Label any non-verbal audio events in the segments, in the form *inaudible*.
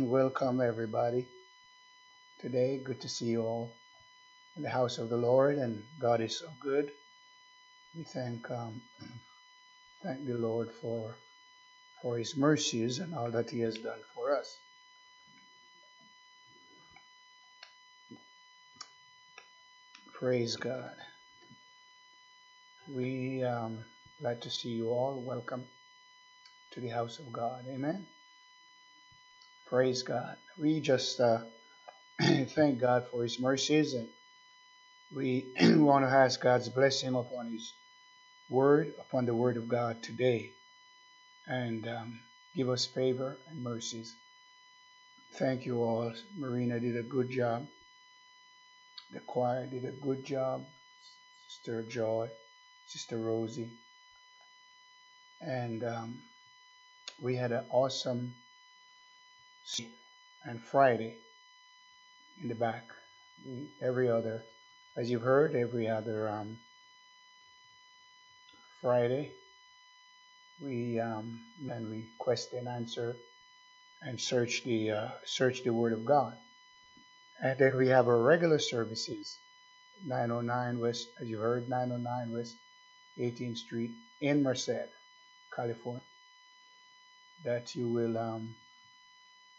Welcome, everybody. Today, good to see you all in the house of the Lord, and God is so good. We thank um, *clears throat* thank the Lord for for His mercies and all that He has done for us. Praise God. We um, glad to see you all. Welcome to the house of God. Amen. Praise God. We just uh, *clears throat* thank God for His mercies and we *clears throat* want to ask God's blessing upon His word, upon the word of God today, and um, give us favor and mercies. Thank you all. Marina did a good job. The choir did a good job. Sister Joy, Sister Rosie. And um, we had an awesome and Friday in the back. Every other, as you've heard, every other um, Friday, we um, then we question, answer, and search the uh, search the Word of God. And then we have our regular services, 909 West, as you heard, 909 West 18th Street in Merced, California. That you will um,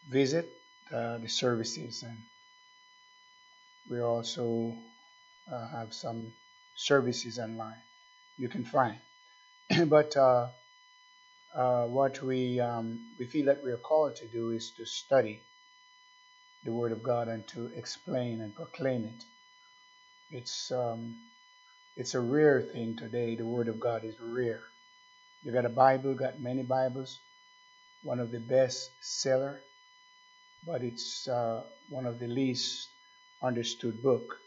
visit uh, the services and we also uh, have some services online you can find *clears throat* but uh, uh, what we um, we feel that we are called to do is to study the Word of God and to explain and proclaim it. It's um, it's a rare thing today. The Word of God is rare. You got a Bible, got many Bibles. One of the best seller but it's uh, one of the least understood book.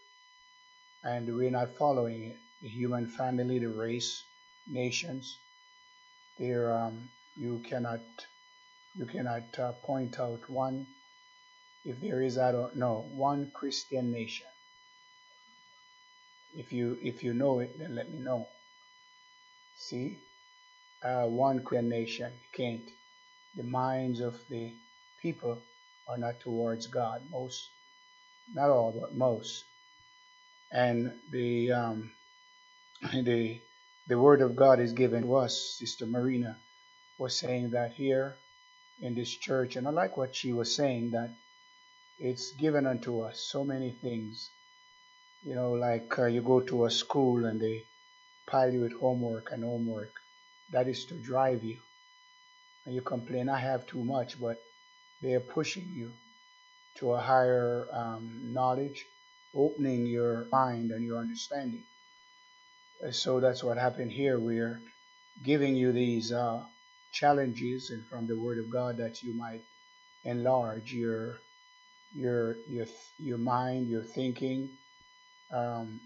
And we're not following it. The human family the race nations there um, you cannot you cannot uh, point out one if there is i don't know one christian nation. If you if you know it then let me know. See? Uh, one christian nation can't. The minds of the people are not towards God. Most, not all, but most. And the um, *laughs* the the word of God is given to us. Sister Marina was saying that here in this church, and I like what she was saying that it's given unto us so many things. You know, like uh, you go to a school and they pile you with homework and homework. That is to drive you. And you complain, I have too much, but they are pushing you to a higher um, knowledge, opening your mind and your understanding. So that's what happened here. We're giving you these uh, challenges and from the Word of God that you might enlarge your your your your mind, your thinking, um,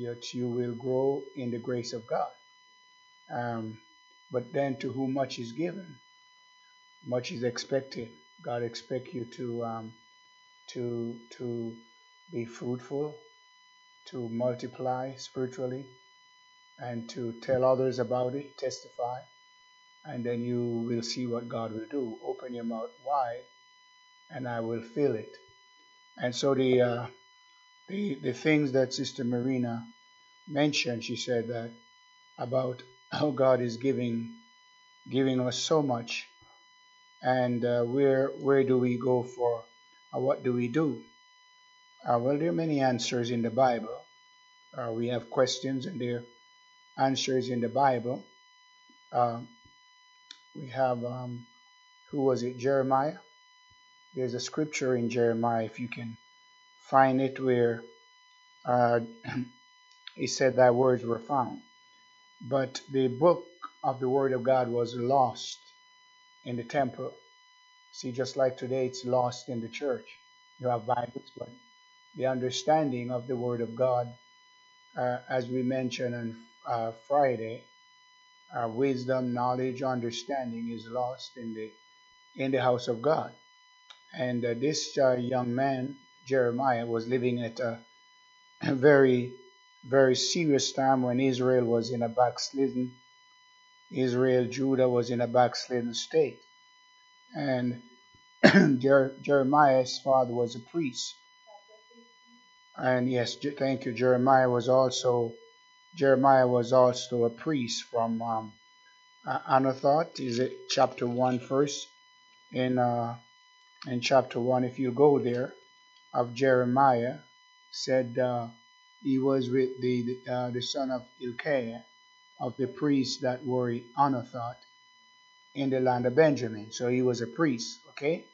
that you will grow in the grace of God. Um, but then, to whom much is given, much is expected. God expects you to um, to to be fruitful, to multiply spiritually, and to tell others about it, testify, and then you will see what God will do. Open your mouth wide, and I will fill it. And so the uh, the the things that Sister Marina mentioned, she said that about how God is giving giving us so much and uh, where where do we go for uh, what do we do? Uh, well, there are many answers in the Bible. Uh, we have questions and there are answers in the Bible. Uh, we have um, who was it? Jeremiah. There's a scripture in Jeremiah, if you can find it, where uh, *clears throat* he said that words were found. But the book of the Word of God was lost in the temple. See, just like today, it's lost in the church. You have Bibles, but the understanding of the Word of God, uh, as we mentioned on uh, Friday, uh, wisdom, knowledge, understanding is lost in the in the house of God. And uh, this uh, young man, Jeremiah, was living at a very, very serious time when Israel was in a backslidden Israel, Judah was in a backslidden state. And *clears throat* Jer- Jeremiah's father was a priest. And yes, thank you. Jeremiah was also Jeremiah was also a priest from um, Anathoth. Is it chapter one first? In uh, in chapter one, if you go there, of Jeremiah, said uh, he was with the uh, the son of Hilkiah of the priests that were Anathoth in the land of Benjamin. So he was a priest. Okay,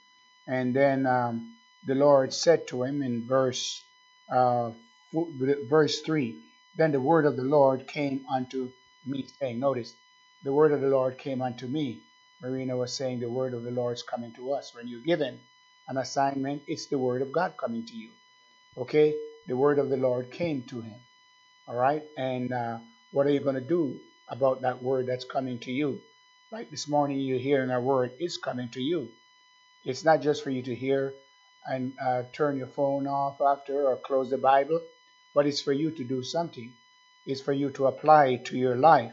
and then um, the Lord said to him in verse uh, verse 3 Then the word of the Lord came unto me, saying, Notice, the word of the Lord came unto me. Marina was saying the word of the Lord is coming to us. When you're given an assignment, it's the word of God coming to you. Okay? The word of the Lord came to him. All right? And uh, what are you going to do about that word that's coming to you? Like this morning, you're hearing a word, it's coming to you. It's not just for you to hear and uh, turn your phone off after or close the Bible, but it's for you to do something. It's for you to apply to your life.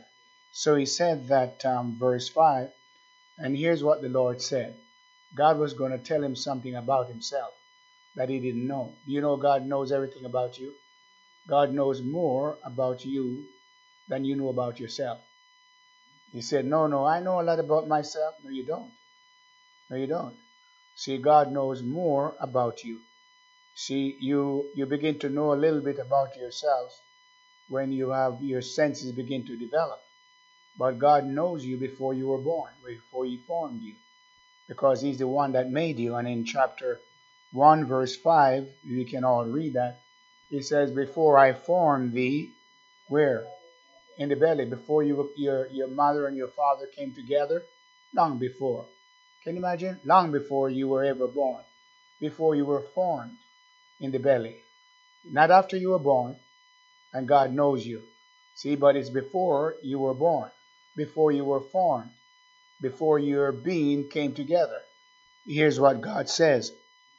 So he said that, um, verse 5, and here's what the Lord said God was going to tell him something about himself that he didn't know. You know God knows everything about you? God knows more about you than you know about yourself. He said, No, no, I know a lot about myself. No, you don't. No, you don't. See, God knows more about you. See, you you begin to know a little bit about yourself when you have your senses begin to develop. But God knows you before you were born, before He formed you, because He's the one that made you. And in chapter 1, verse 5, we can all read that. He says, Before I formed thee, where? In the belly, before you, your, your mother and your father came together, long before. Can you imagine? Long before you were ever born, before you were formed in the belly. Not after you were born, and God knows you. See, but it's before you were born, before you were formed, before your being came together. Here's what God says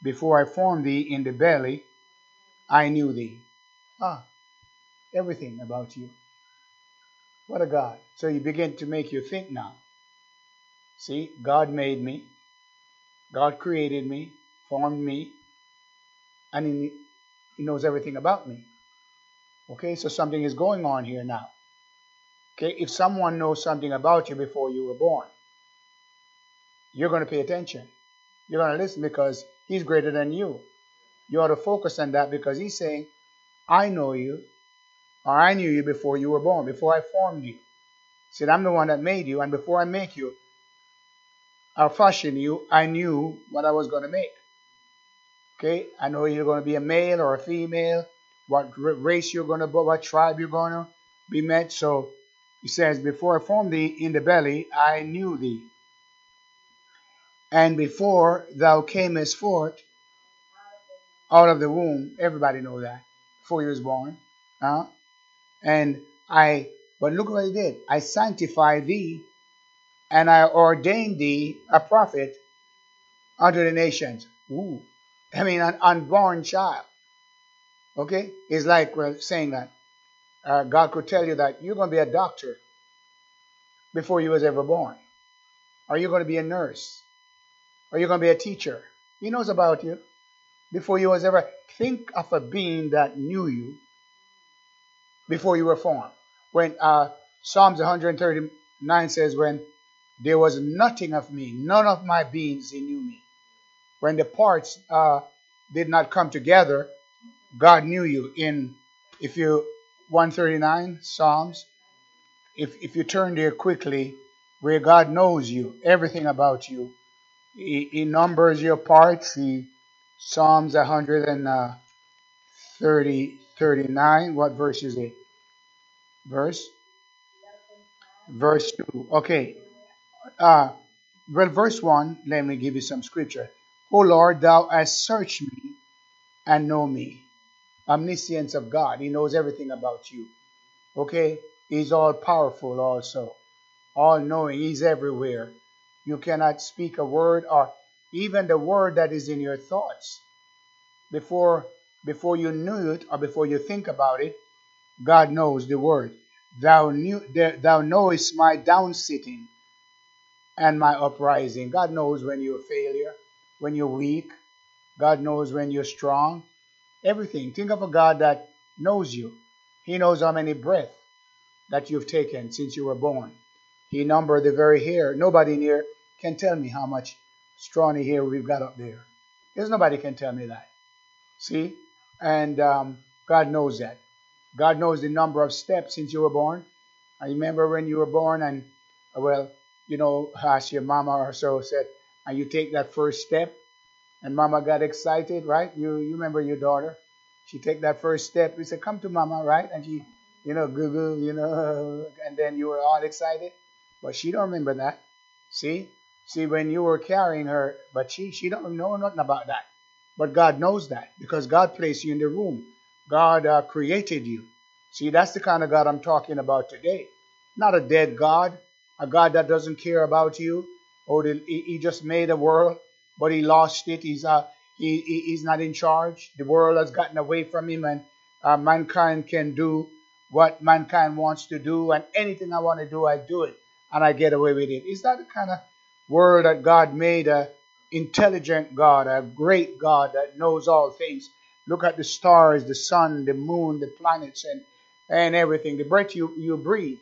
Before I formed thee in the belly, I knew thee. Ah, everything about you. What a God. So you begin to make you think now. See, God made me, God created me, formed me, and He, he knows everything about me. Okay, so something is going on here now. Okay, if someone knows something about you before you were born, you're going to pay attention. You're going to listen because He's greater than you. You ought to focus on that because He's saying, I know you, or I knew you before you were born, before I formed you. He said, I'm the one that made you, and before I make you, I fashioned you, I knew what I was going to make. Okay, I know you're going to be a male or a female, what race you're going to what tribe you're going to be met. So he says, Before I formed thee in the belly, I knew thee. And before thou camest forth out of the womb, everybody know that, before you was born. Huh? And I, but look what he did. I sanctify thee and I ordain thee a prophet unto the nations. Ooh. I mean, an unborn child. Okay? It's like we're saying that uh, God could tell you that you're going to be a doctor before you was ever born. Are you going to be a nurse? Are you going to be a teacher? He knows about you before you was ever. Think of a being that knew you before you were formed. When uh, Psalms 139 says, when there was nothing of me, none of my beings he knew me. When the parts uh, did not come together, God knew you. In if you 139 Psalms, if if you turn there quickly, where God knows you, everything about you, He, he numbers your parts. He Psalms 130 39. What verse is it? Verse verse 2. Okay, uh, well, verse 1, let me give you some scripture. O Lord, thou hast searched me and know me. Omniscience of God. He knows everything about you. Okay? He's all powerful also. All knowing. He's everywhere. You cannot speak a word or even the word that is in your thoughts. Before before you knew it or before you think about it, God knows the word. Thou knew thou knowest my down sitting and my uprising. God knows when you're a failure. when you're weak. God knows when you're strong. Everything. Think of a God that knows you. He knows how many breaths that you've taken since you were born. He numbered the very hair. Nobody in here can tell me how much scrawny hair we've got up there. There's nobody can tell me that. See? And um, God knows that. God knows the number of steps since you were born. I remember when you were born and, well, you know, as your mama or so said, and you take that first step, and mama got excited, right? You you remember your daughter? She take that first step. We said, "Come to mama," right? And she, you know, Google, you know, and then you were all excited, but she don't remember that. See, see when you were carrying her, but she she don't know nothing about that. But God knows that because God placed you in the room. God uh, created you. See, that's the kind of God I'm talking about today. Not a dead God, a God that doesn't care about you. Or the, he, just made a world, but he lost it. He's uh, he, he, he's not in charge. The world has gotten away from him, and uh, mankind can do what mankind wants to do, and anything I want to do, I do it, and I get away with it. Is that the kind of world that God made? A intelligent God, a great God that knows all things. Look at the stars, the sun, the moon, the planets, and and everything. The breath you you breathe,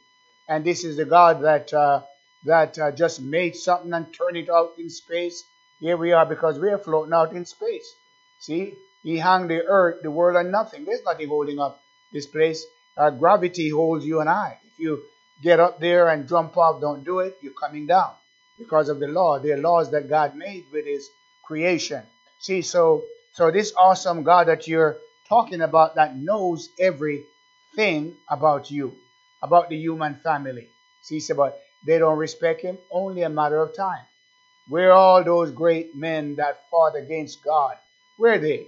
and this is the God that. Uh, that uh, just made something and turned it out in space. Here we are because we are floating out in space. See, he hung the earth, the world, and nothing. There's nothing holding up this place. Uh, gravity holds you and I. If you get up there and jump off, don't do it, you're coming down because of the law. There are laws that God made with His creation. See, so so this awesome God that you're talking about that knows everything about you, about the human family. See, it's about they don't respect him, only a matter of time. Where all those great men that fought against God? Where are they?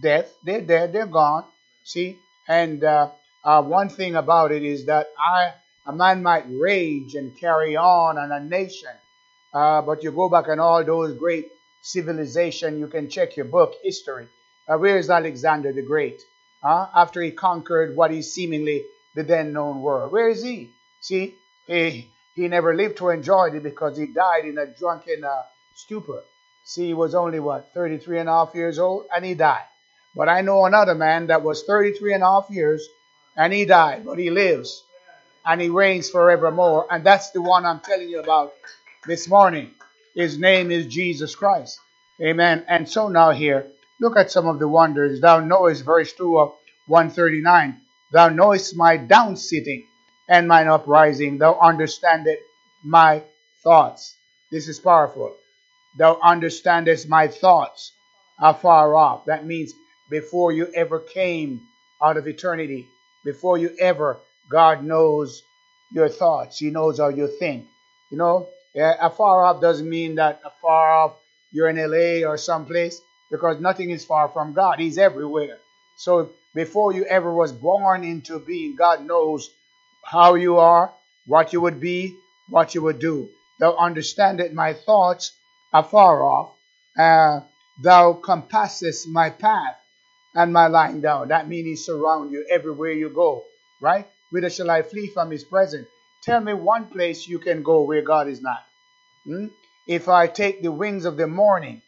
Death. They're dead. They're gone. See? And uh, uh, one thing about it is that I, a man might rage and carry on on a nation, uh, but you go back and all those great civilization, you can check your book history. Uh, where is Alexander the Great? after he conquered what is seemingly the then known world, where is he? See, he, he never lived to enjoy it because he died in a drunken uh, stupor. See, he was only, what, 33 and a half years old, and he died. But I know another man that was 33 and a half years, and he died, but he lives, and he reigns forevermore. And that's the one I'm telling you about this morning. His name is Jesus Christ. Amen. And so now here, look at some of the wonders. Thou knowest, verse 2 of 139, thou knowest my down sitting and mine uprising. Thou understandest my thoughts. This is powerful. Thou understandest my thoughts afar off. That means before you ever came out of eternity, before you ever, God knows your thoughts. He knows how you think. You know, afar off doesn't mean that afar off you're in LA or someplace because nothing is far from God. He's everywhere. So before you ever was born into being, God knows how you are, what you would be, what you would do. Thou understandest my thoughts afar off. Uh, thou compassest my path and my lying down. That means he surround you everywhere you go, right? Whither shall I flee from his presence? Tell me one place you can go where God is not. Hmm? If I take the wings of the morning,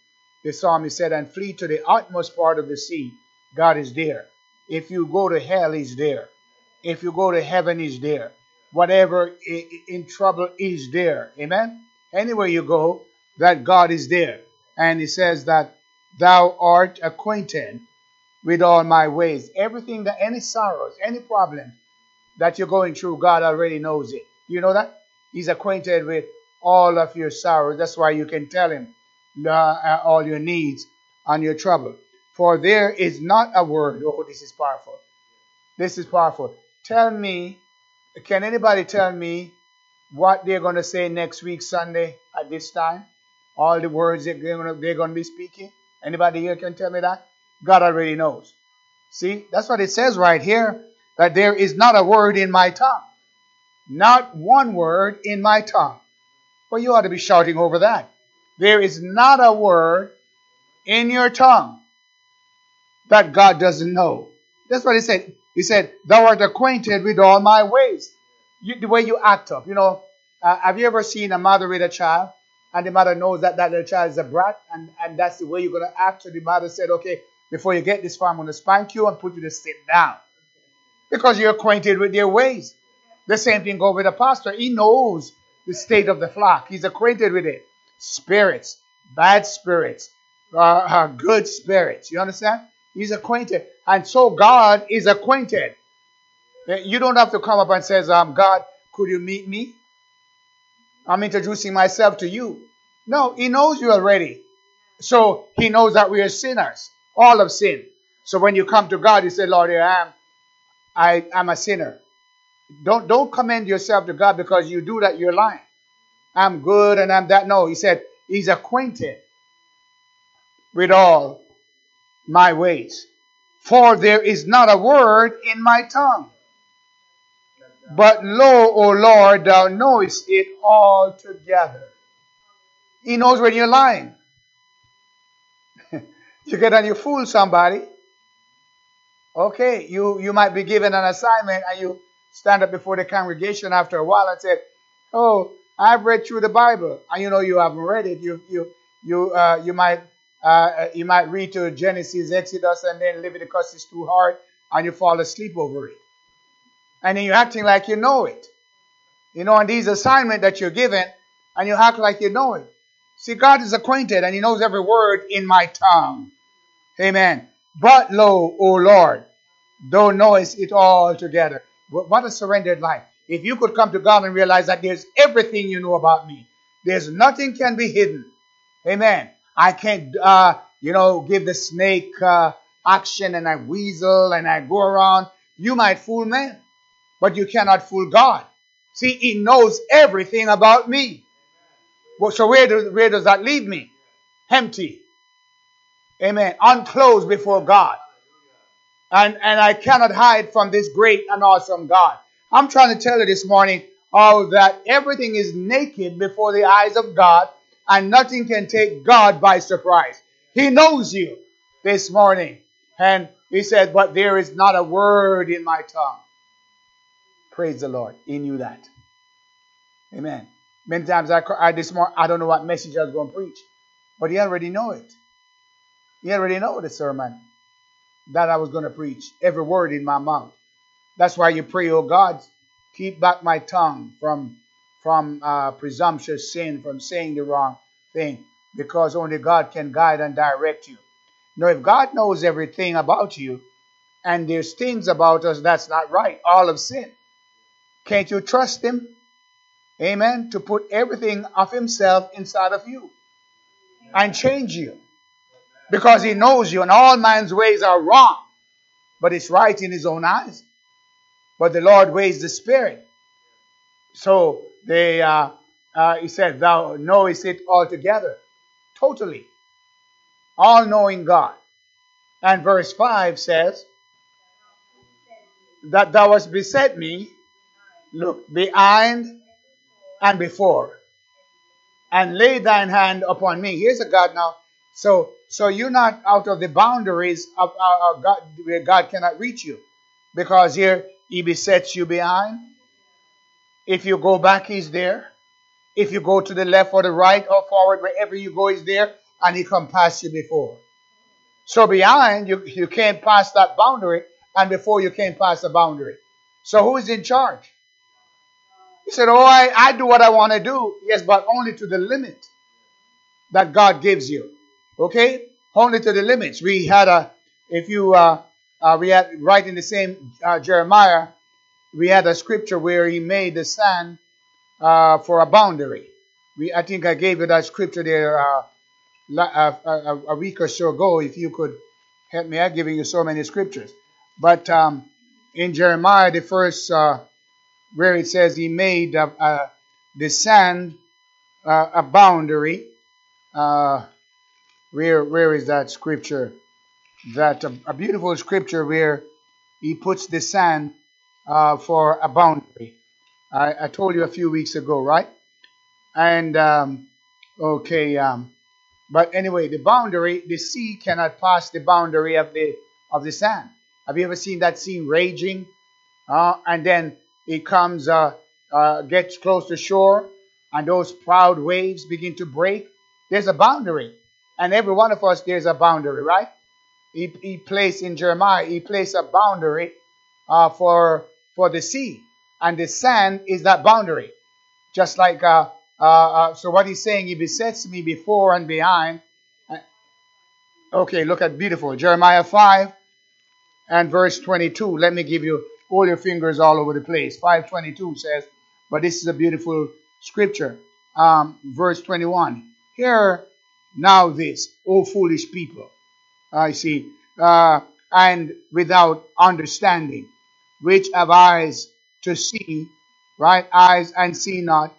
the psalmist said, and flee to the utmost part of the sea, God is there. If you go to hell, he's there. If you go to heaven, He's there. Whatever in trouble is there. Amen? Anywhere you go, that God is there. And He says that thou art acquainted with all my ways. Everything that any sorrows, any problem that you're going through, God already knows it. You know that? He's acquainted with all of your sorrows. That's why you can tell him uh, all your needs and your trouble. For there is not a word. Oh, this is powerful. This is powerful tell me, can anybody tell me what they're going to say next week, Sunday, at this time? All the words they're going to, they're going to be speaking? Anybody here can tell me that? God already knows. See, that's what it says right here that there is not a word in my tongue. Not one word in my tongue. Well, you ought to be shouting over that. There is not a word in your tongue that God doesn't know. That's what he said. He said, Thou art acquainted with all my ways. You, the way you act up. You know, uh, have you ever seen a mother with a child? and the mother knows that that little child is a brat, and, and that's the way you're going to act. So the mother said, okay, before you get this far, I'm going to spank you and put you to sit down. Because you're acquainted with their ways. The same thing goes with a pastor. He knows the state of the flock. He's acquainted with it. Spirits, bad spirits, uh, uh, good spirits. You understand? He's acquainted. And so God is acquainted. You don't have to come up and say, um, God, could you meet me? I'm introducing myself to you. No, he knows you already. So he knows that we are sinners. All of sin. So when you come to God, you say, Lord, here I am. I am a sinner. Don't don't commend yourself to God because you do that, you're lying. I'm good and I'm that. No, he said he's acquainted with all my ways. For there is not a word in my tongue. But lo, O Lord, thou knowest it altogether. He knows when you're lying. *laughs* you get and you fool somebody. Okay, you, you might be given an assignment and you stand up before the congregation after a while and say, Oh, I've read through the Bible. And you know you haven't read it. You you you uh, you might uh, you might read to Genesis, Exodus, and then Leviticus is too hard, and you fall asleep over it and then you're acting like you know it. You know, on these assignments that you're given, and you act like you know it. See, God is acquainted and He knows every word in my tongue. Amen. But lo, O Lord, thou knowest it all together. What a surrendered life. If you could come to God and realize that there's everything you know about me, there's nothing can be hidden. Amen. I can't, uh, you know, give the snake uh, action and I weasel and I go around. You might fool men but you cannot fool God. See, He knows everything about me. Well, so where does, where does that leave me? Empty. Amen. Unclosed before God. And, and I cannot hide from this great and awesome God. I'm trying to tell you this morning oh, that everything is naked before the eyes of God and nothing can take God by surprise. He knows you this morning. And he said, but there is not a word in my tongue. Praise the Lord. He knew that. Amen. Many times I, I this morning I don't know what message I was going to preach, but he already know it. He already know the sermon that I was going to preach. Every word in my mouth. That's why you pray, oh God, keep back my tongue from from uh, presumptuous sin, from saying the wrong thing, because only God can guide and direct you. Now, if God knows everything about you, and there's things about us that's not right, all of sin. Can't you trust Him? Amen. To put everything of Himself inside of you and change you. Because He knows you, and all man's ways are wrong, but it's right in His own eyes. But the Lord weighs the Spirit. So they, uh, uh, He said, Thou knowest it altogether, totally. All knowing God. And verse 5 says, That thou hast beset me Look behind and before, and lay thine hand upon me. Here's a God now. So, so you're not out of the boundaries of uh, God, where God cannot reach you, because here He besets you behind. If you go back, He's there. If you go to the left or the right or forward, wherever you go, He's there, and He come past you before. So behind, you, you can't pass that boundary, and before you can't pass the boundary. So who is in charge? He said, Oh, I, I do what I want to do. Yes, but only to the limit that God gives you. Okay? Only to the limits. We had a, if you, uh, uh, we had, right in the same uh, Jeremiah, we had a scripture where he made the sand uh, for a boundary. We, I think I gave you that scripture there uh, uh, a, week or so ago. If you could help me out, giving you so many scriptures. But um, in Jeremiah, the first where it says he made the sand a boundary. Uh, where where is that scripture? That a, a, beautiful scripture where he puts the sand uh, for a boundary. I, I, told you a few weeks ago, right? And um, okay, um, but anyway, the boundary, the sea cannot pass the boundary of the of the sand. Have you ever seen that scene raging? Uh, and then it comes, uh, uh, gets close to shore, and those proud waves begin to break, there's a boundary. And every one of us, there's a boundary, right? He, he placed in Jeremiah, he placed a boundary uh, for, for the sea. And the sand is that boundary. Just like, uh, uh, uh so what he's saying, he besets me before and behind. Uh, okay, look at beautiful. Jeremiah 5 and verse 22. Let me give you all your fingers all over the place. 522 says, but this is a beautiful scripture. Um, verse 21. Hear now this, O foolish people. I see. Uh, and without understanding, which have eyes to see, right? Eyes and see not,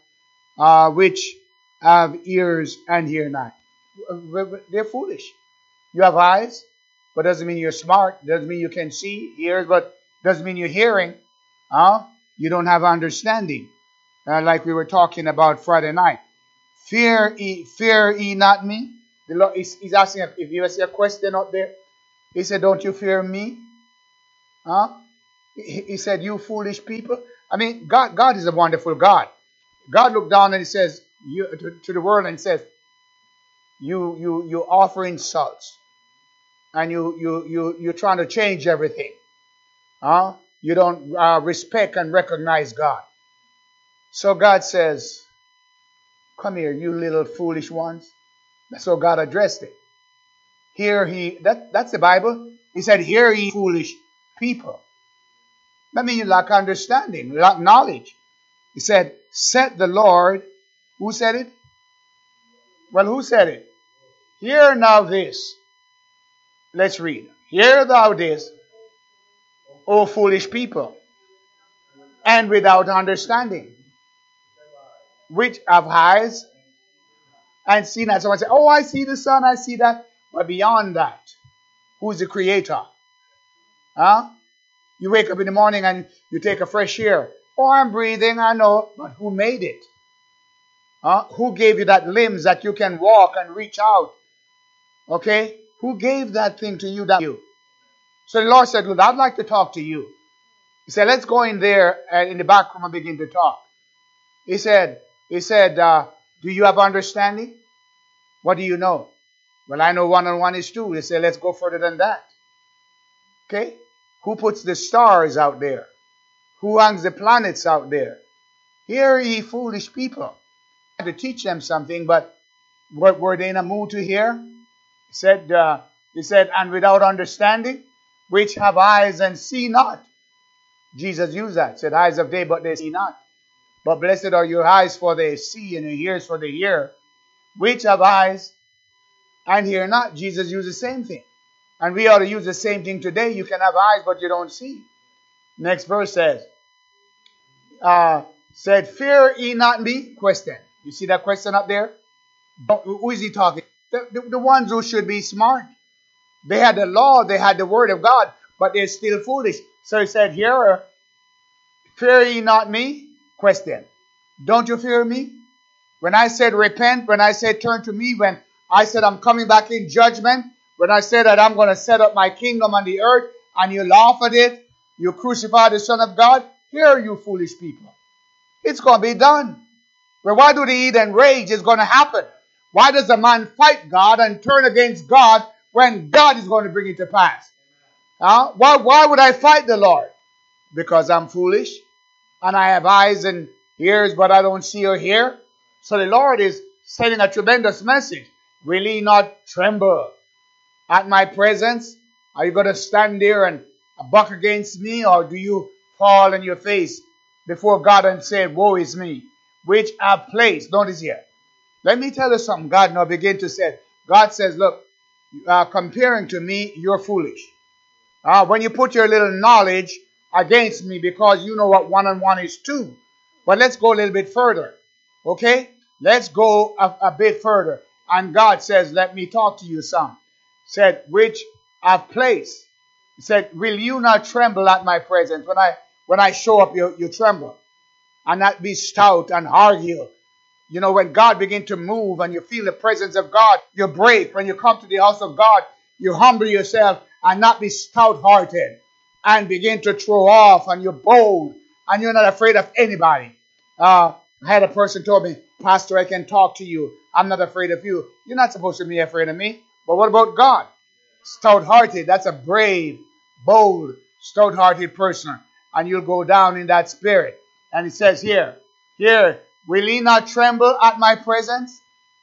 uh, which have ears and hear not. They're foolish. You have eyes, but doesn't mean you're smart. Doesn't mean you can see. Ears, but doesn't mean you're hearing. Huh? You don't have understanding. Uh, like we were talking about Friday night. Fear ye, fear ye not me. The Lord is asking if you see a question up there. He said, Don't you fear me? Huh? He, he said, You foolish people. I mean, God, God is a wonderful God. God looked down and he says you, to, to the world and says, You you you offer insults and you you you you're trying to change everything. Huh? You don't uh, respect and recognize God. So God says, Come here, you little foolish ones. That's how God addressed it. Here he that that's the Bible. He said, Hear ye foolish people. That means you lack understanding, lack knowledge. He said, Set the Lord. Who said it? Well, who said it? Hear now this. Let's read. Hear thou this, O foolish people, and without understanding, which have eyes and see that. Someone say, Oh, I see the sun, I see that. But beyond that, who's the creator? Huh? You wake up in the morning and you take a fresh air. Oh, I'm breathing, I know, but who made it? Huh? Who gave you that limbs that you can walk and reach out? Okay? Who gave that thing to you that you? So the Lord said, Look, I'd like to talk to you. He said, Let's go in there and in the back room and begin to talk. He said, He said, uh, Do you have understanding? What do you know? Well, I know one on one is two. They say, Let's go further than that. Okay? Who puts the stars out there? Who hangs the planets out there? Hear ye foolish people. I had to teach them something, but were, were they in a mood to hear? He said, uh, he said, and without understanding, which have eyes and see not. Jesus used that. Said, eyes of day, but they see not. But blessed are your eyes, for they see, and your ears, for they hear. Which have eyes and hear not. Jesus used the same thing. And we ought to use the same thing today. You can have eyes, but you don't see. Next verse says, uh, said, Fear ye not me? Question. You see that question up there? Who is he talking? The, the, the ones who should be smart. They had the law, they had the word of God, but they're still foolish. So he said, Here, fear ye not me? Question. Don't you fear me? When I said repent, when I said turn to me, when I said I'm coming back in judgment, when I said that I'm going to set up my kingdom on the earth, and you laugh at it, you crucify the Son of God, hear you foolish people. It's going to be done. But why do the eat and rage? It's going to happen. Why does a man fight God and turn against God when God is going to bring it to pass? Uh, why, why would I fight the Lord? Because I'm foolish and I have eyes and ears, but I don't see or hear. So the Lord is sending a tremendous message. Will he not tremble at my presence? Are you going to stand there and buck against me, or do you fall on your face before God and say, Woe is me, which I placed? Notice here. Let me tell you something. God now begin to say, God says, Look, uh, comparing to me, you're foolish. Uh, when you put your little knowledge against me because you know what one and one is two. But let's go a little bit further. Okay? Let's go a, a bit further. And God says, Let me talk to you some. Said, which I've placed. He said, Will you not tremble at my presence? When I when I show up, you, you tremble. And not be stout and argue. You know, when God begin to move and you feel the presence of God, you break. When you come to the house of God, you humble yourself and not be stout hearted and begin to throw off and you're bold and you're not afraid of anybody. Uh, I had a person told me, Pastor, I can talk to you. I'm not afraid of you. You're not supposed to be afraid of me. But what about God? Stout hearted. That's a brave, bold, stout hearted person. And you'll go down in that spirit. And it says here, here, will he not tremble at my presence?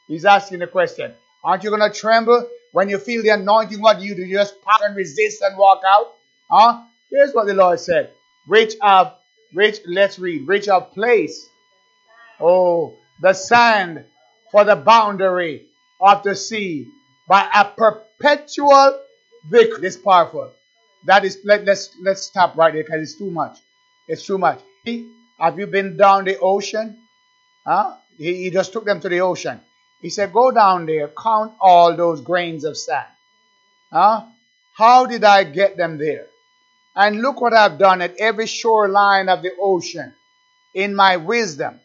He's asking the question. Aren't you going to tremble when you feel the anointing? What do you do? You just pass and resist and walk out? Huh? Here's what the Lord said. Reach up, reach, let's read. Reach up place. Oh, the sand for the boundary of the sea by a perpetual victory. This powerful. That is let, let's let's stop right there because it's too much. It's too much. Have you been down the ocean? Huh? He, he just took them to the ocean. He said, Go down there, count all those grains of sand. Huh? How did I get them there? And look what I've done at every shoreline of the ocean in my wisdom.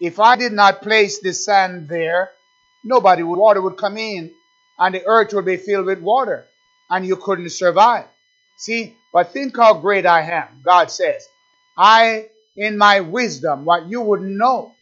If I did not place the sand there, nobody would, water would come in and the earth would be filled with water and you couldn't survive. See, but think how great I am. God says, I, in my wisdom, what you wouldn't know,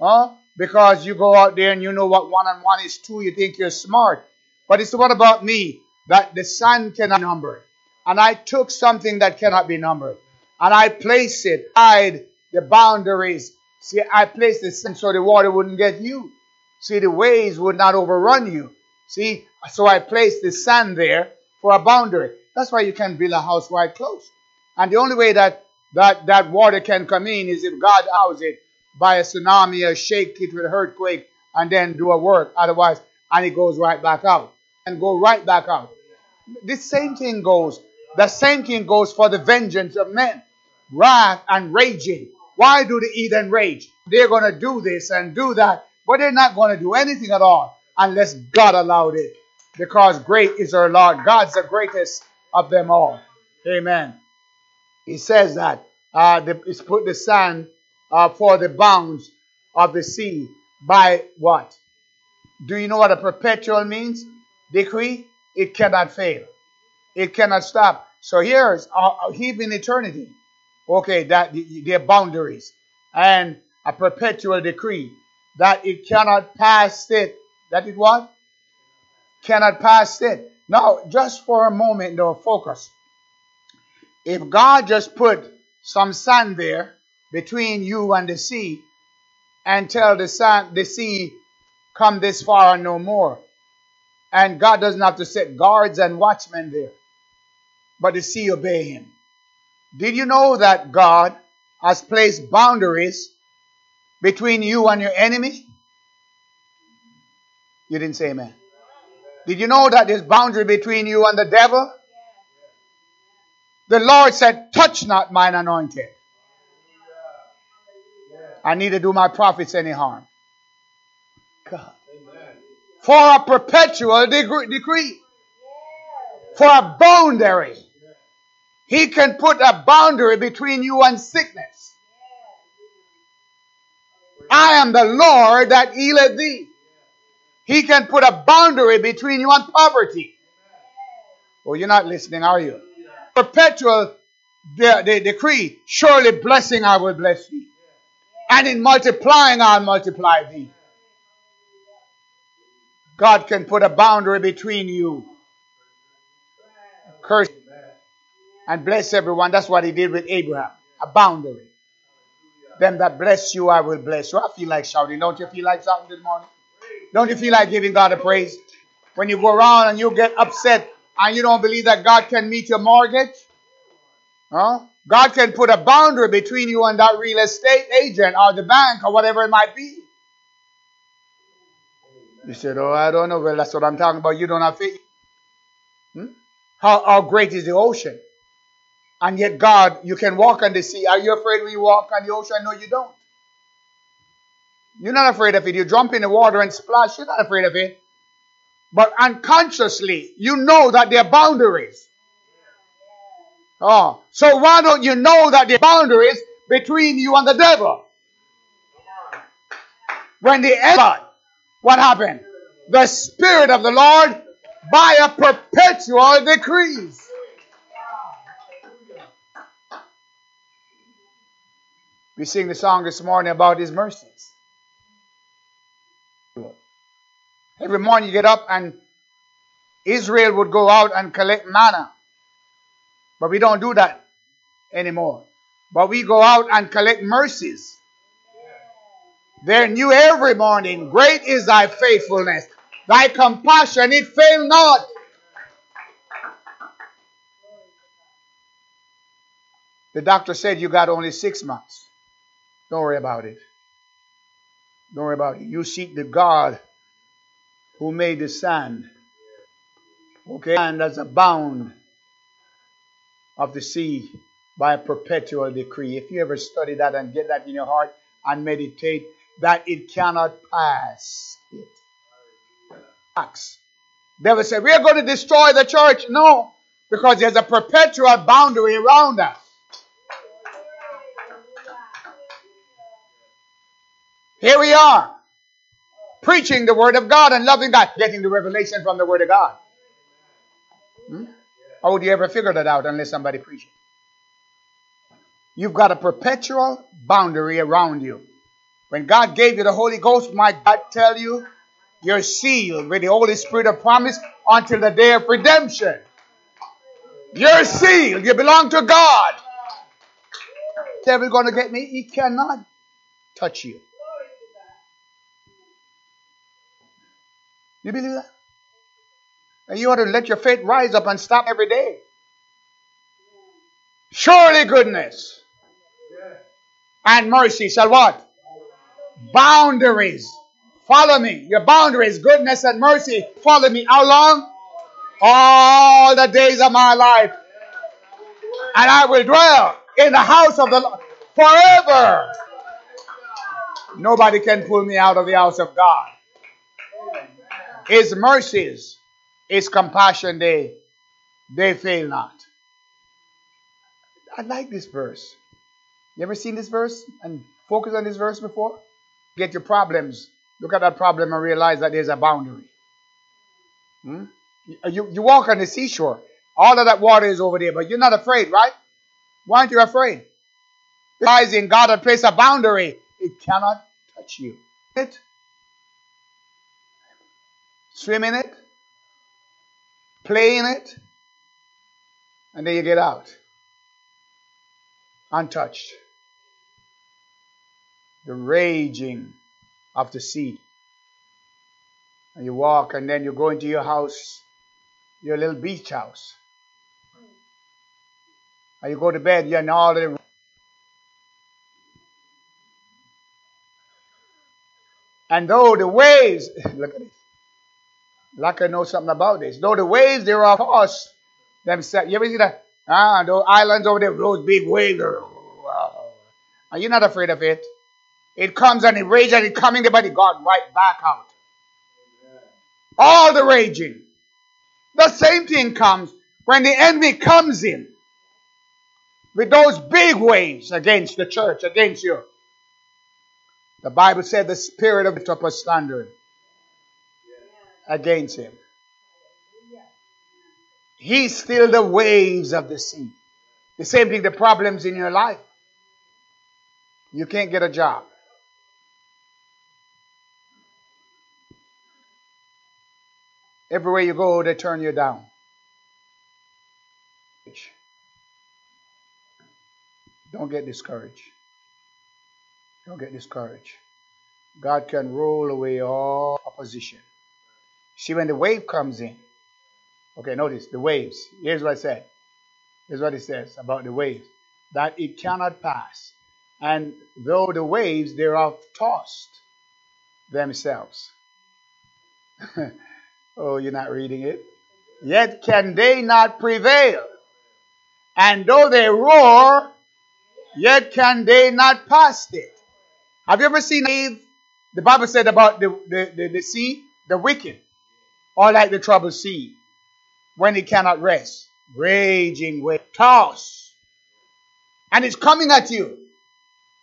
huh? Because you go out there and you know what one and one is two, you think you're smart. But it's what about me? That the sun cannot number. And I took something that cannot be numbered. And I placed it, hide the boundaries See, I placed the sand so the water wouldn't get you. See, the waves would not overrun you. See, so I placed the sand there for a boundary. That's why you can't build a house right close. And the only way that that, that water can come in is if God allows it by a tsunami or shake it with an earthquake and then do a work. Otherwise, and it goes right back out and go right back out. This same thing goes. The same thing goes for the vengeance of men, wrath and raging. Why do the heathen rage? They're going to do this and do that, but they're not going to do anything at all unless God allowed it. Because great is our Lord. God's the greatest of them all. Amen. He says that uh, the, it's put the sand uh, for the bounds of the sea by what? Do you know what a perpetual means? Decree. It cannot fail. It cannot stop. So here's uh, uh even eternity. Okay, that their boundaries and a perpetual decree that it cannot pass it. That it what? Cannot pass it. Now, just for a moment, though, focus. If God just put some sand there between you and the sea, and tell the sand, the sea, come this far and no more, and God doesn't have to set guards and watchmen there, but the sea obey Him. Did you know that God has placed boundaries between you and your enemy? You didn't say amen. Did you know that there's boundary between you and the devil? The Lord said, touch not mine anointed. I need to do my prophets any harm. God. For a perpetual decree. For a boundary. He can put a boundary between you and sickness. I am the Lord that healeth thee. He can put a boundary between you and poverty. Well, you're not listening, are you? Perpetual the, the decree, surely blessing I will bless thee. And in multiplying I'll multiply thee. God can put a boundary between you. Curse and bless everyone. That's what he did with Abraham. A boundary. Them that bless you, I will bless you. I feel like shouting. Don't you feel like shouting this morning? Don't you feel like giving God a praise? When you go around and you get upset and you don't believe that God can meet your mortgage? Huh? God can put a boundary between you and that real estate agent or the bank or whatever it might be. You said, Oh, I don't know. Well, that's what I'm talking about. You don't have faith. Hmm? How, how great is the ocean? And yet, God, you can walk on the sea. Are you afraid when you walk on the ocean? No, you don't. You're not afraid of it. You jump in the water and splash. You're not afraid of it. But unconsciously, you know that there are boundaries. Oh, so why don't you know that there are boundaries between you and the devil? When the enemy, what happened? The Spirit of the Lord by a perpetual decrees. We sing the song this morning about His mercies. Every morning you get up and Israel would go out and collect manna. But we don't do that anymore. But we go out and collect mercies. They're new every morning. Great is thy faithfulness. Thy compassion, it fail not. The doctor said you got only six months. Don't worry about it. Don't worry about it. You seek the God who made the sand. Okay? And as a bound of the sea by a perpetual decree. If you ever study that and get that in your heart and meditate, that it cannot pass it. Acts. Devil said, We're going to destroy the church. No, because there's a perpetual boundary around us. Here we are, preaching the Word of God and loving God, getting the revelation from the Word of God. Hmm? How would you ever figure that out unless somebody preaches? You've got a perpetual boundary around you. When God gave you the Holy Ghost, my God tell you, you're sealed with the Holy Spirit of promise until the day of redemption. You're sealed. You belong to God. Devil going to get me? He cannot touch you. You believe that? And you ought to let your faith rise up and stop every day. Surely goodness and mercy shall what? Boundaries. Follow me. Your boundaries, goodness and mercy. Follow me. How long? All the days of my life. And I will dwell in the house of the Lord forever. Nobody can pull me out of the house of God. His mercies, His compassion, they, they fail not. I like this verse. You ever seen this verse and focus on this verse before? Get your problems. Look at that problem and realize that there's a boundary. Hmm? You, you walk on the seashore. All of that water is over there, but you're not afraid, right? Why aren't you afraid? In God has placed a boundary. It cannot touch you. It swim in it, play in it, and then you get out untouched. The raging of the sea. And you walk, and then you go into your house, your little beach house. And you go to bed, you're in all the And though the waves, *laughs* look at this. Like I know something about this. Though the waves they are tossed themselves. You ever see that? Ah, those islands over there, those big waves. Are you not afraid of it? It comes and it rages and it coming there, but it got right back out. All the raging. The same thing comes when the enemy comes in with those big waves against the church, against you. The Bible said the spirit of the up a standard against him. He still the waves of the sea. The same thing, the problems in your life. You can't get a job. Everywhere you go, they turn you down. Don't get discouraged. Don't get discouraged. God can roll away all opposition. See, when the wave comes in, okay, notice the waves. Here's what I said. Here's what it says about the waves that it cannot pass. And though the waves thereof tossed themselves. *laughs* oh, you're not reading it? Yet can they not prevail. And though they roar, yet can they not pass it. Have you ever seen? The Bible said about the, the, the, the sea, the wicked, or like the troubled sea, when it cannot rest, raging wave, toss, and it's coming at you,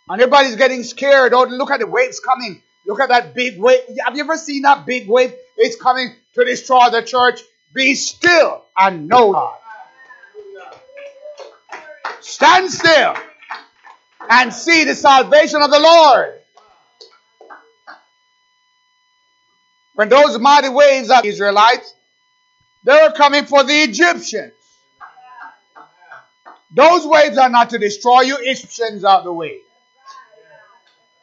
and everybody's getting scared. Oh, look at the waves coming! Look at that big wave. Have you ever seen that big wave? It's coming to destroy the church. Be still and know God. Stand still and see the salvation of the Lord. When those mighty waves of Israelites, they were coming for the Egyptians. Those waves are not to destroy you, Egyptians out the way.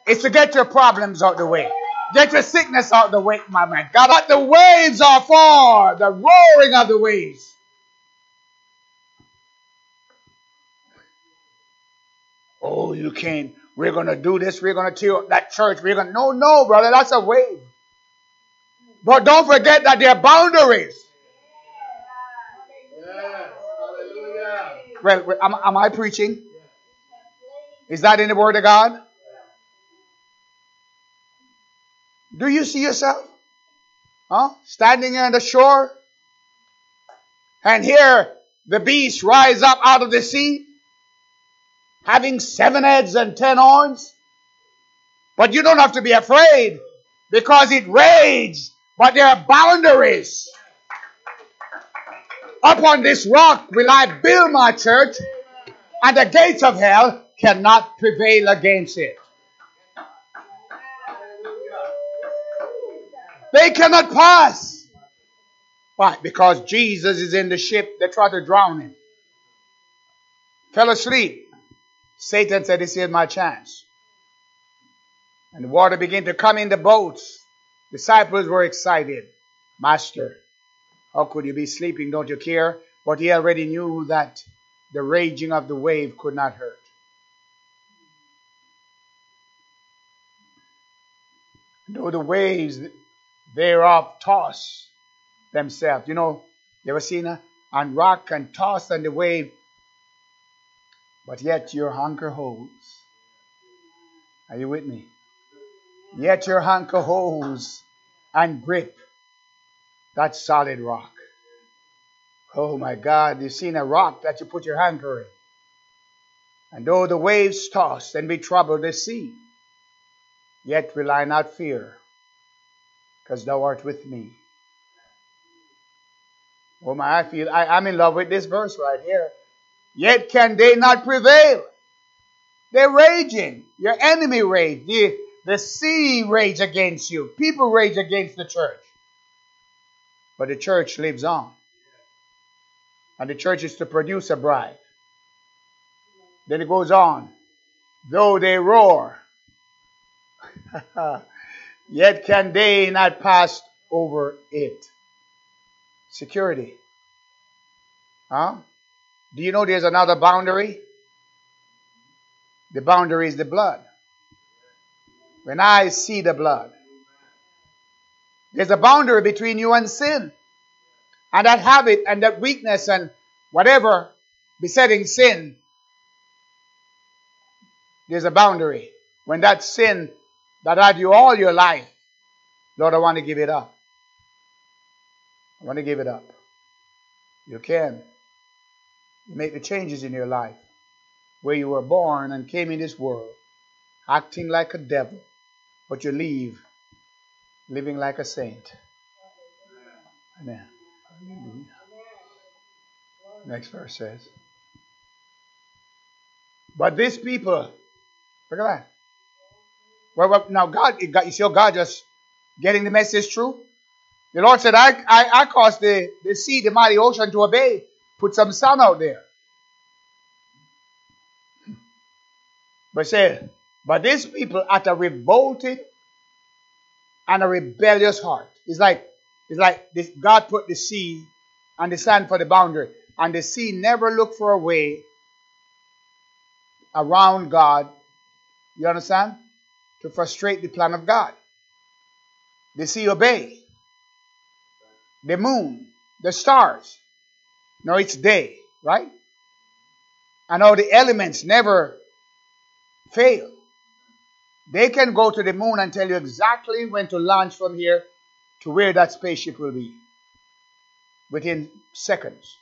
It's to get your problems out the way. Get your sickness out the way, my man. God, what the waves are for, the roaring of the waves. Oh, you can't. We're going to do this. We're going to tear up that church. We're going to. No, no, brother. That's a wave. But don't forget that there are boundaries. Well, am, am I preaching? Is that in the Word of God? Do you see yourself? Huh? Standing on the shore and hear the beast rise up out of the sea, having seven heads and ten horns. But you don't have to be afraid because it raged, but there are boundaries. Upon this rock will I build my church, and the gates of hell cannot prevail against it. They cannot pass. Why? Because Jesus is in the ship. They try to drown him. Fell asleep. Satan said, This is my chance. And the water began to come in the boats. Disciples were excited. Master, how could you be sleeping? Don't you care? But he already knew that the raging of the wave could not hurt. Though the waves thereof toss themselves. You know, you ever seen a and rock and toss on the wave, but yet your anchor holds. Are you with me? Yet your anchor holds and grip that solid rock. Oh my God, you've seen a rock that you put your anchor in. And though the waves toss and be troubled the sea, yet will I not fear, because thou art with me. Oh my, I feel I, I'm in love with this verse right here. Yet can they not prevail. They're raging. Your enemy rage. The, the sea rage against you. People rage against the church. But the church lives on. And the church is to produce a bride. Then it goes on. Though they roar, *laughs* yet can they not pass over it. Security. Huh? Do you know there's another boundary? The boundary is the blood. When I see the blood, there's a boundary between you and sin. And that habit and that weakness and whatever besetting sin, there's a boundary. When that sin that had you all your life, Lord, I want to give it up. I want to give it up. You can. You make the changes in your life where you were born and came in this world acting like a devil, but you leave living like a saint. Amen. Next verse says, But these people, look at that. Well, well now God, you see God just getting the message true? The Lord said, I, I, I caused the, the sea, the mighty ocean to obey. Put some sun out there. But said, but these people at a revolted and a rebellious heart. It's like it's like this, God put the sea and the sand for the boundary, and the sea never looked for a way around God. You understand? To frustrate the plan of God. The sea obey. The moon, the stars. No, it's day, right? And all the elements never fail. They can go to the moon and tell you exactly when to launch from here to where that spaceship will be within seconds.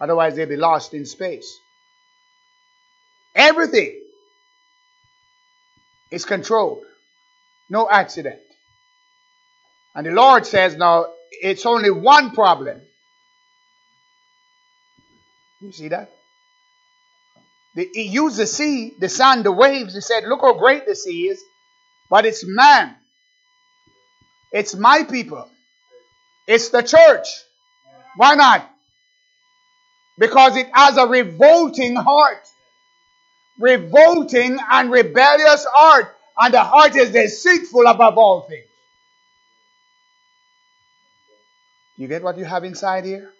Otherwise, they'll be lost in space. Everything is controlled, no accident. And the Lord says, now it's only one problem. You see that? The, he used the sea, the sun, the waves. He said, Look how great the sea is. But it's man. It's my people. It's the church. Why not? Because it has a revolting heart. Revolting and rebellious heart. And the heart is deceitful above all things. You get what you have inside here?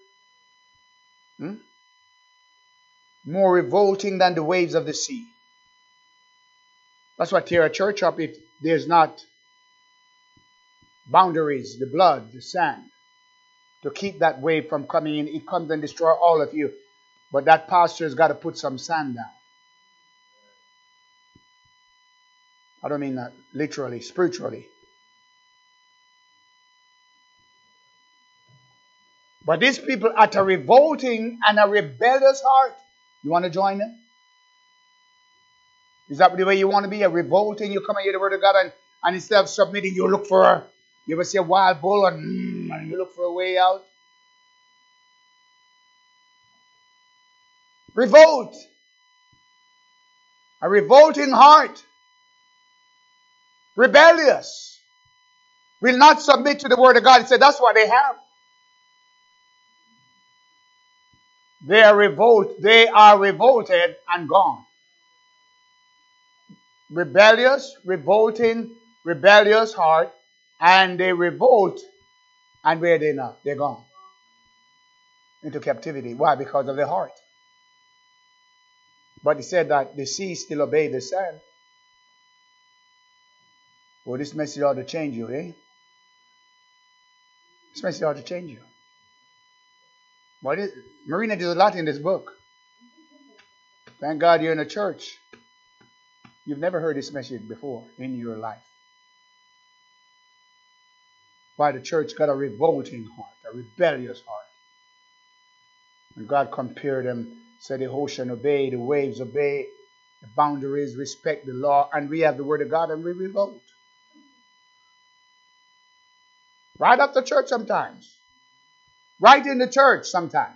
Hmm? More revolting than the waves of the sea. That's what tear a church up if there's not boundaries, the blood, the sand, to keep that wave from coming in. It comes and destroys all of you. But that pastor has got to put some sand down. I don't mean that literally, spiritually. But these people are a revolting and a rebellious heart. You want to join them? Is that the way you want to be? A revolting, you come and hear the word of God, and, and instead of submitting, you look for, a, you ever see a wild bull and, mm, and you look for a way out? Revolt. A revolting heart. Rebellious. Will not submit to the word of God. He said that's what they have. They are revolt, they are revolted and gone. Rebellious, revolting, rebellious heart, and they revolt, and where are they now? They're gone. Into captivity. Why? Because of the heart. But he said that the sea still obeyed the sand. Well, this message ought to change you, eh? This message ought to change you. What is Marina did a lot in this book. Thank God you're in a church. You've never heard this message before in your life. Why the church got a revolting heart, a rebellious heart. And God compared them, said the ocean obey, the waves obey, the boundaries respect the law, and we have the word of God and we revolt. Right after church sometimes. Right in the church sometimes.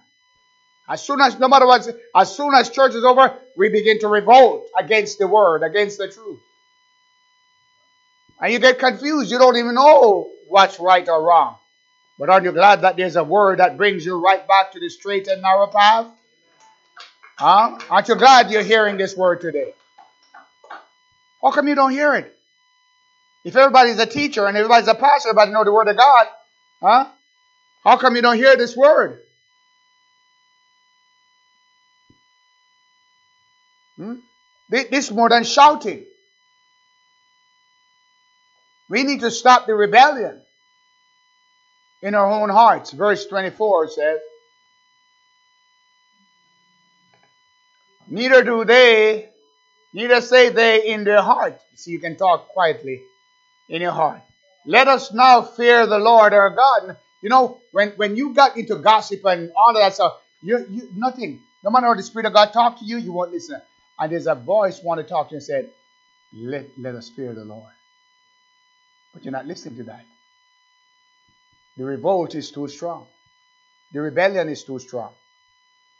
As soon as, no matter what, as soon as church is over, we begin to revolt against the word, against the truth. And you get confused. You don't even know what's right or wrong. But aren't you glad that there's a word that brings you right back to the straight and narrow path? Huh? Aren't you glad you're hearing this word today? How come you don't hear it? If everybody's a teacher and everybody's a pastor, everybody know the word of God, huh? How come you don't hear this word? Hmm? This is more than shouting. We need to stop the rebellion in our own hearts. Verse 24 says, Neither do they, neither say they in their heart. See, you can talk quietly in your heart. Let us now fear the Lord our God. You know, when, when you got into gossip and all of that stuff, you, you nothing. No matter how the Spirit of God talk to you, you won't listen. And there's a voice want to talk to you and said, let, let us fear the Lord. But you're not listening to that. The revolt is too strong. The rebellion is too strong.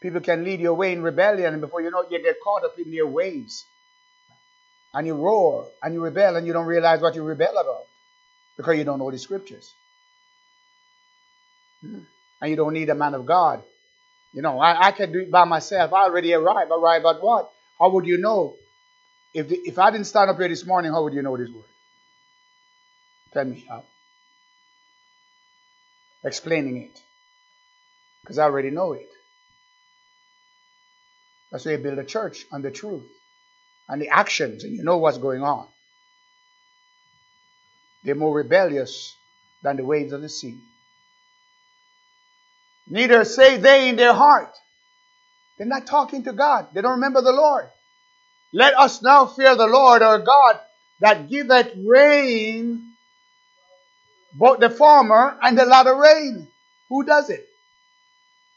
People can lead you away in rebellion, and before you know it, you get caught up in their ways. And you roar and you rebel, and you don't realize what you rebel about because you don't know the scriptures. And you don't need a man of God. You know, I, I can do it by myself. I already arrived. Arrived at what? How would you know? If, the, if I didn't stand up here this morning, how would you know this word? Tell me how. Explaining it. Because I already know it. That's why you build a church on the truth and the actions, and you know what's going on. They're more rebellious than the waves of the sea. Neither say they in their heart. They're not talking to God. They don't remember the Lord. Let us now fear the Lord our God that giveth rain, both the former and the latter rain. Who does it?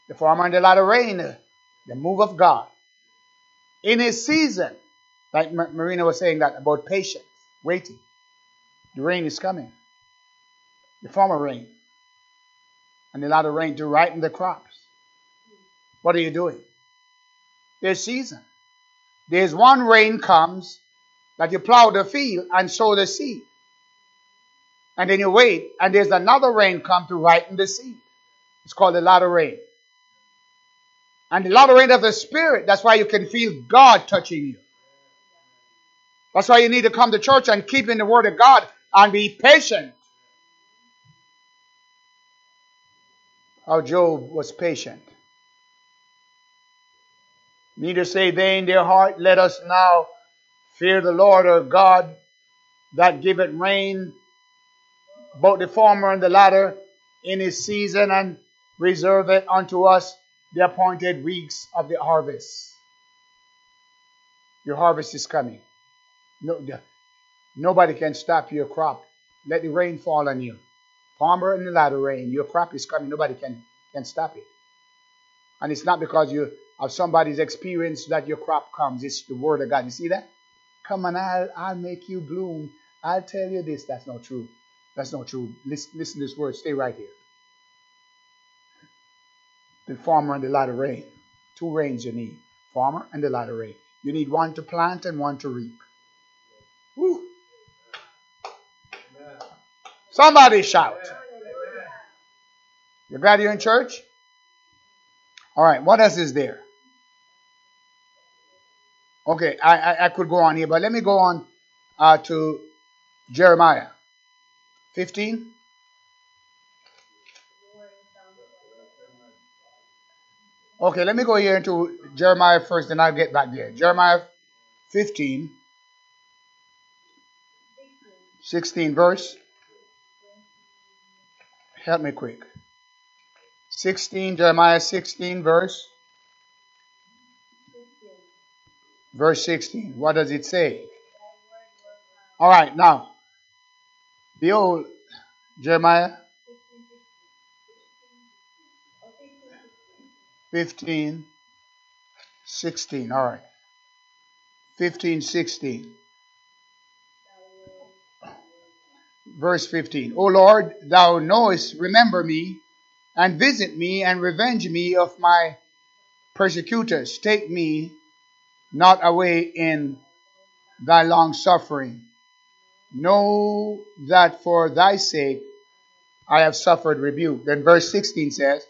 The former and the latter rain, the move of God. In his season, like Marina was saying that about patience, waiting. The rain is coming. The former rain and the latter rain to ripen the crops. What are you doing? There's season. There's one rain comes that you plow the field and sow the seed. And then you wait, and there's another rain come to ripen the seed. It's called the latter rain. And the latter rain of the Spirit, that's why you can feel God touching you. That's why you need to come to church and keep in the Word of God and be patient. How Job was patient. Neither say they in their heart, Let us now fear the Lord our God that giveth rain, both the former and the latter, in his season, and reserveth unto us the appointed weeks of the harvest. Your harvest is coming. No, nobody can stop your crop. Let the rain fall on you. Farmer and the latter rain. Your crop is coming. Nobody can, can stop it. And it's not because you of somebody's experience that your crop comes. It's the word of God. You see that? Come on, I'll, I'll make you bloom. I'll tell you this. That's not true. That's not true. Listen, listen to this word. Stay right here. The farmer and the latter rain. Two rains you need. Farmer and the latter rain. You need one to plant and one to reap. Somebody shout. You're glad you're in church? All right, what else is there? Okay, I, I, I could go on here, but let me go on uh, to Jeremiah 15. Okay, let me go here into Jeremiah first, then I'll get back there. Jeremiah 15. 16 verse. Help me quick. 16, Jeremiah 16 verse. Verse 16. What does it say? All right, now. Behold, Jeremiah 15, 16. All right. 15, 16. Verse 15. O Lord, thou knowest, remember me, and visit me, and revenge me of my persecutors. Take me not away in thy long suffering. Know that for thy sake I have suffered rebuke. Then verse 16 says,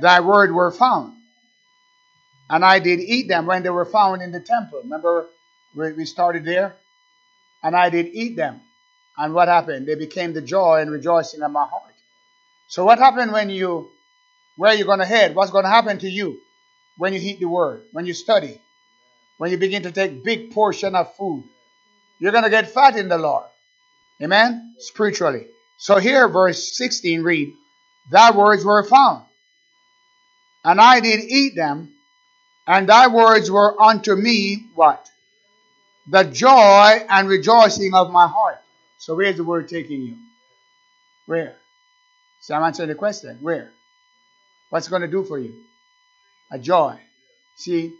Thy word were found, and I did eat them when they were found in the temple. Remember, we started there? And I did eat them. And what happened? They became the joy and rejoicing of my heart. So what happened when you, where you're going to head? What's going to happen to you when you eat the word, when you study, when you begin to take big portion of food? You're going to get fat in the Lord. Amen? Spiritually. So here, verse 16 read, Thy words were found, and I did eat them, and thy words were unto me what? The joy and rejoicing of my heart. So where's the word taking you? Where? So I'm answering the question. Where? What's going to do for you? A joy. See,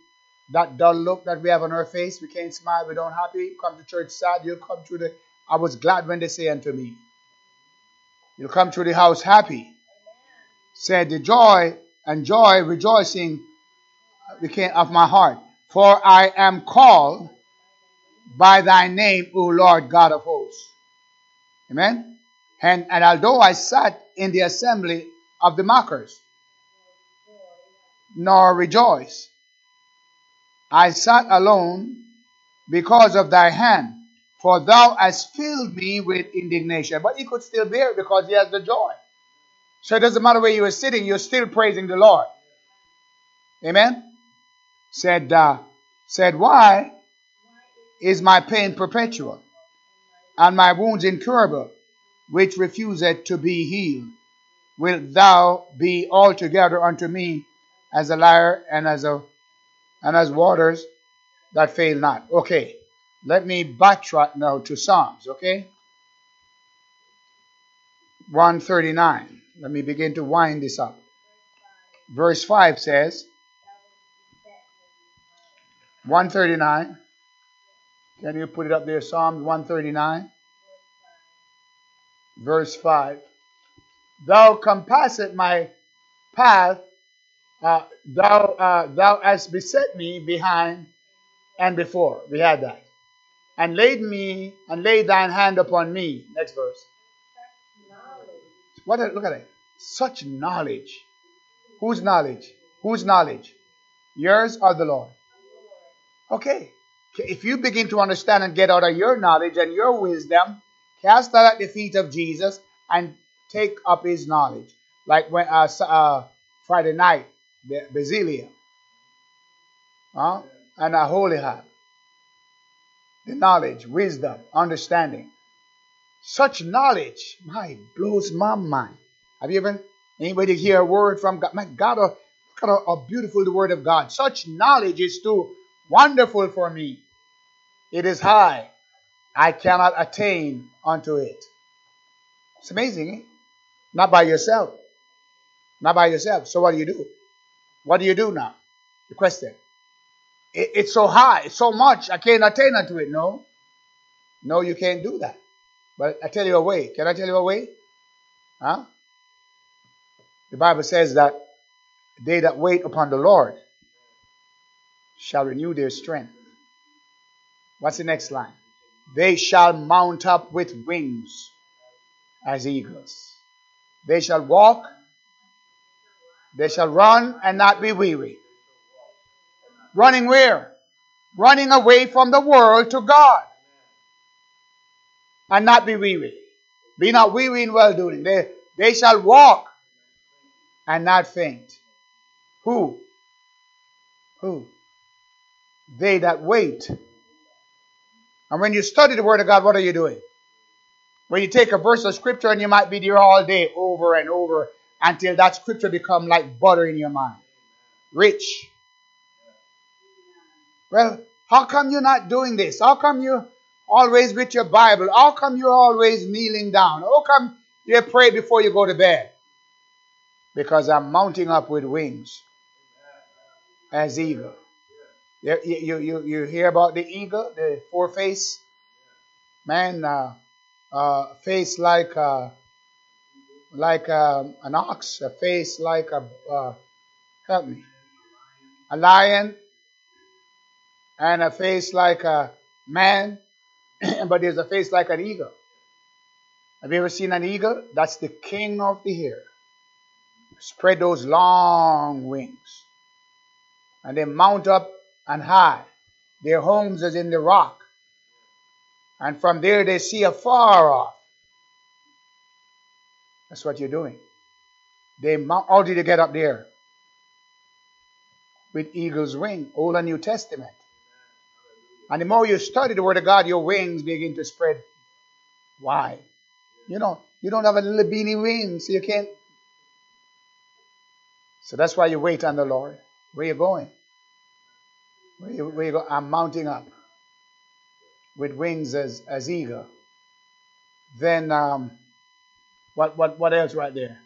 that dull look that we have on our face, we can't smile, we don't happy, come to church sad, you'll come through the I was glad when they say unto me. You'll come through the house happy. Said the joy and joy rejoicing uh, became of my heart. For I am called by thy name, O Lord God of hosts. Amen. And, and although I sat in the assembly of the mockers, nor rejoice, I sat alone because of thy hand, for thou hast filled me with indignation. But he could still bear it because he has the joy. So it doesn't matter where you are sitting, you're still praising the Lord. Amen. Said, uh, said, why is my pain perpetual? And my wounds incurable, which refuseth to be healed. Wilt thou be altogether unto me as a liar and as a and as waters that fail not. Okay, let me backtrack now to Psalms, okay? 139. Let me begin to wind this up. Verse 5 says, 139. Can you put it up there? Psalm 139, verse 5. Thou compassest my path, uh, thou, uh, thou hast beset me behind and before. We had that. And laid me and laid thine hand upon me. Next verse. What? Look at it. Such knowledge. Whose knowledge? Whose knowledge? Yours or the Lord? Okay. If you begin to understand and get out of your knowledge and your wisdom, cast that at the feet of Jesus and take up his knowledge. Like when uh, uh, Friday night, Basilia, huh? and a holy heart. The knowledge, wisdom, understanding. Such knowledge, my, blows my mind. Have you ever, anybody hear a word from God? My God, look at how beautiful the word of God. Such knowledge is too wonderful for me. It is high. I cannot attain unto it. It's amazing, eh? Not by yourself. Not by yourself. So what do you do? What do you do now? The question. It, it's so high, it's so much, I can't attain unto it. No. No, you can't do that. But I tell you a way. Can I tell you a way? Huh? The Bible says that they that wait upon the Lord shall renew their strength. What's the next line? They shall mount up with wings as eagles. They shall walk, they shall run and not be weary. Running where? Running away from the world to God and not be weary. Be not weary in well doing. They, they shall walk and not faint. Who? Who? They that wait. And when you study the Word of God, what are you doing? When you take a verse of Scripture and you might be there all day over and over until that Scripture become like butter in your mind. Rich. Well, how come you're not doing this? How come you always with your Bible? How come you're always kneeling down? How come you pray before you go to bed? Because I'm mounting up with wings as eagle. You, you, you, you hear about the eagle, the four face? Man, uh, uh, face like uh, like um, an ox, a face like a, uh, help me, a lion, and a face like a man, *clears throat* but there's a face like an eagle. Have you ever seen an eagle? That's the king of the air. Spread those long wings. And they mount up and high. Their homes is in the rock. And from there they see afar off. That's what you're doing. They mount, how did they get up there? With eagle's wing, Old and New Testament. And the more you study the Word of God, your wings begin to spread wide. You know, you don't have a little beanie wing, so you can't. So that's why you wait on the Lord. Where you going? You go? I'm mounting up with wings as, as eagle. Then, um, what, what, what else right there?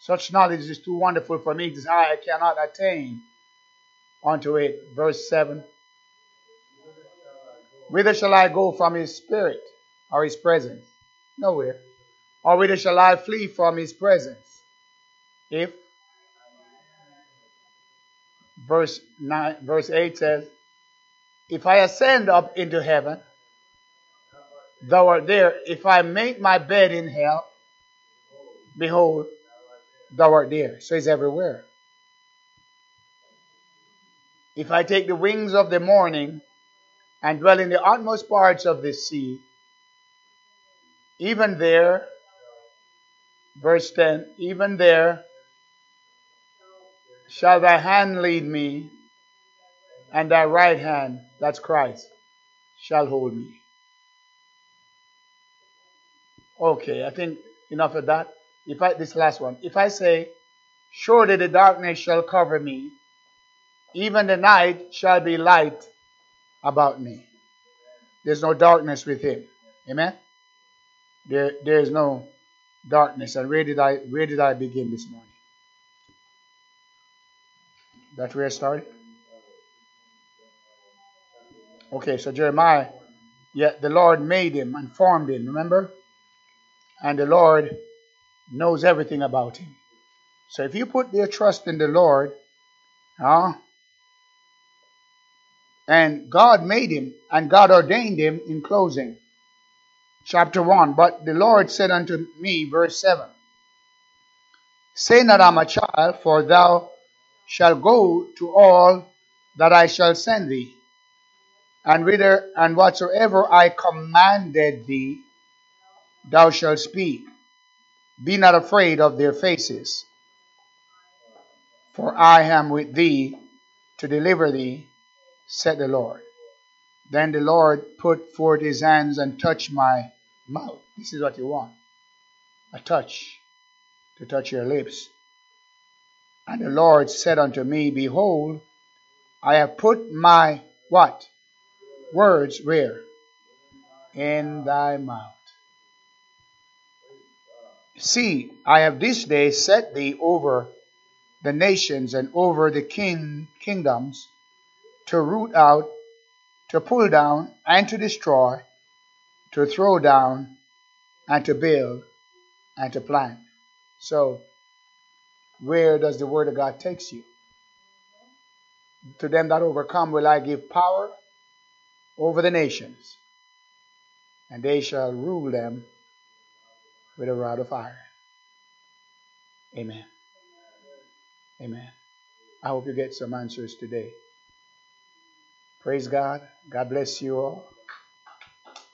Such knowledge is too wonderful for me that I cannot attain unto it. Verse 7. Whither shall I go from his spirit or his presence? Nowhere. Or whither shall I flee from his presence? If verse 9 verse 8 says, If I ascend up into heaven, thou art there. If I make my bed in hell, behold, thou art there. So he's everywhere. If I take the wings of the morning and dwell in the utmost parts of the sea, even there, verse 10, even there shall thy hand lead me, and thy right hand, that's Christ, shall hold me. Okay, I think enough of that. If I this last one, if I say, Surely the darkness shall cover me, even the night shall be light about me. There's no darkness with him. Amen. There, there is no darkness. And where did I where did I begin this morning? That's where I started. Okay, so Jeremiah, yeah, the Lord made him and formed him, remember? And the Lord knows everything about him. So if you put your trust in the Lord, huh, And God made him, and God ordained him in closing. Chapter 1 But the Lord said unto me, verse 7 Say not, I'm a child, for thou shalt go to all that I shall send thee, and whither and whatsoever I commanded thee, thou shalt speak. Be not afraid of their faces, for I am with thee to deliver thee, said the Lord. Then the Lord put forth his hands and touched my mouth. This is what you want a touch, to touch your lips. And the Lord said unto me, Behold, I have put my what? Words where? In thy mouth. See, I have this day set thee over the nations and over the king, kingdoms to root out, to pull down, and to destroy, to throw down, and to build, and to plant. So, where does the word of God takes you? To them that overcome will I give power over the nations, and they shall rule them with a rod of iron. Amen. Amen. I hope you get some answers today. Praise God. God bless you all.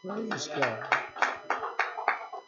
Praise God.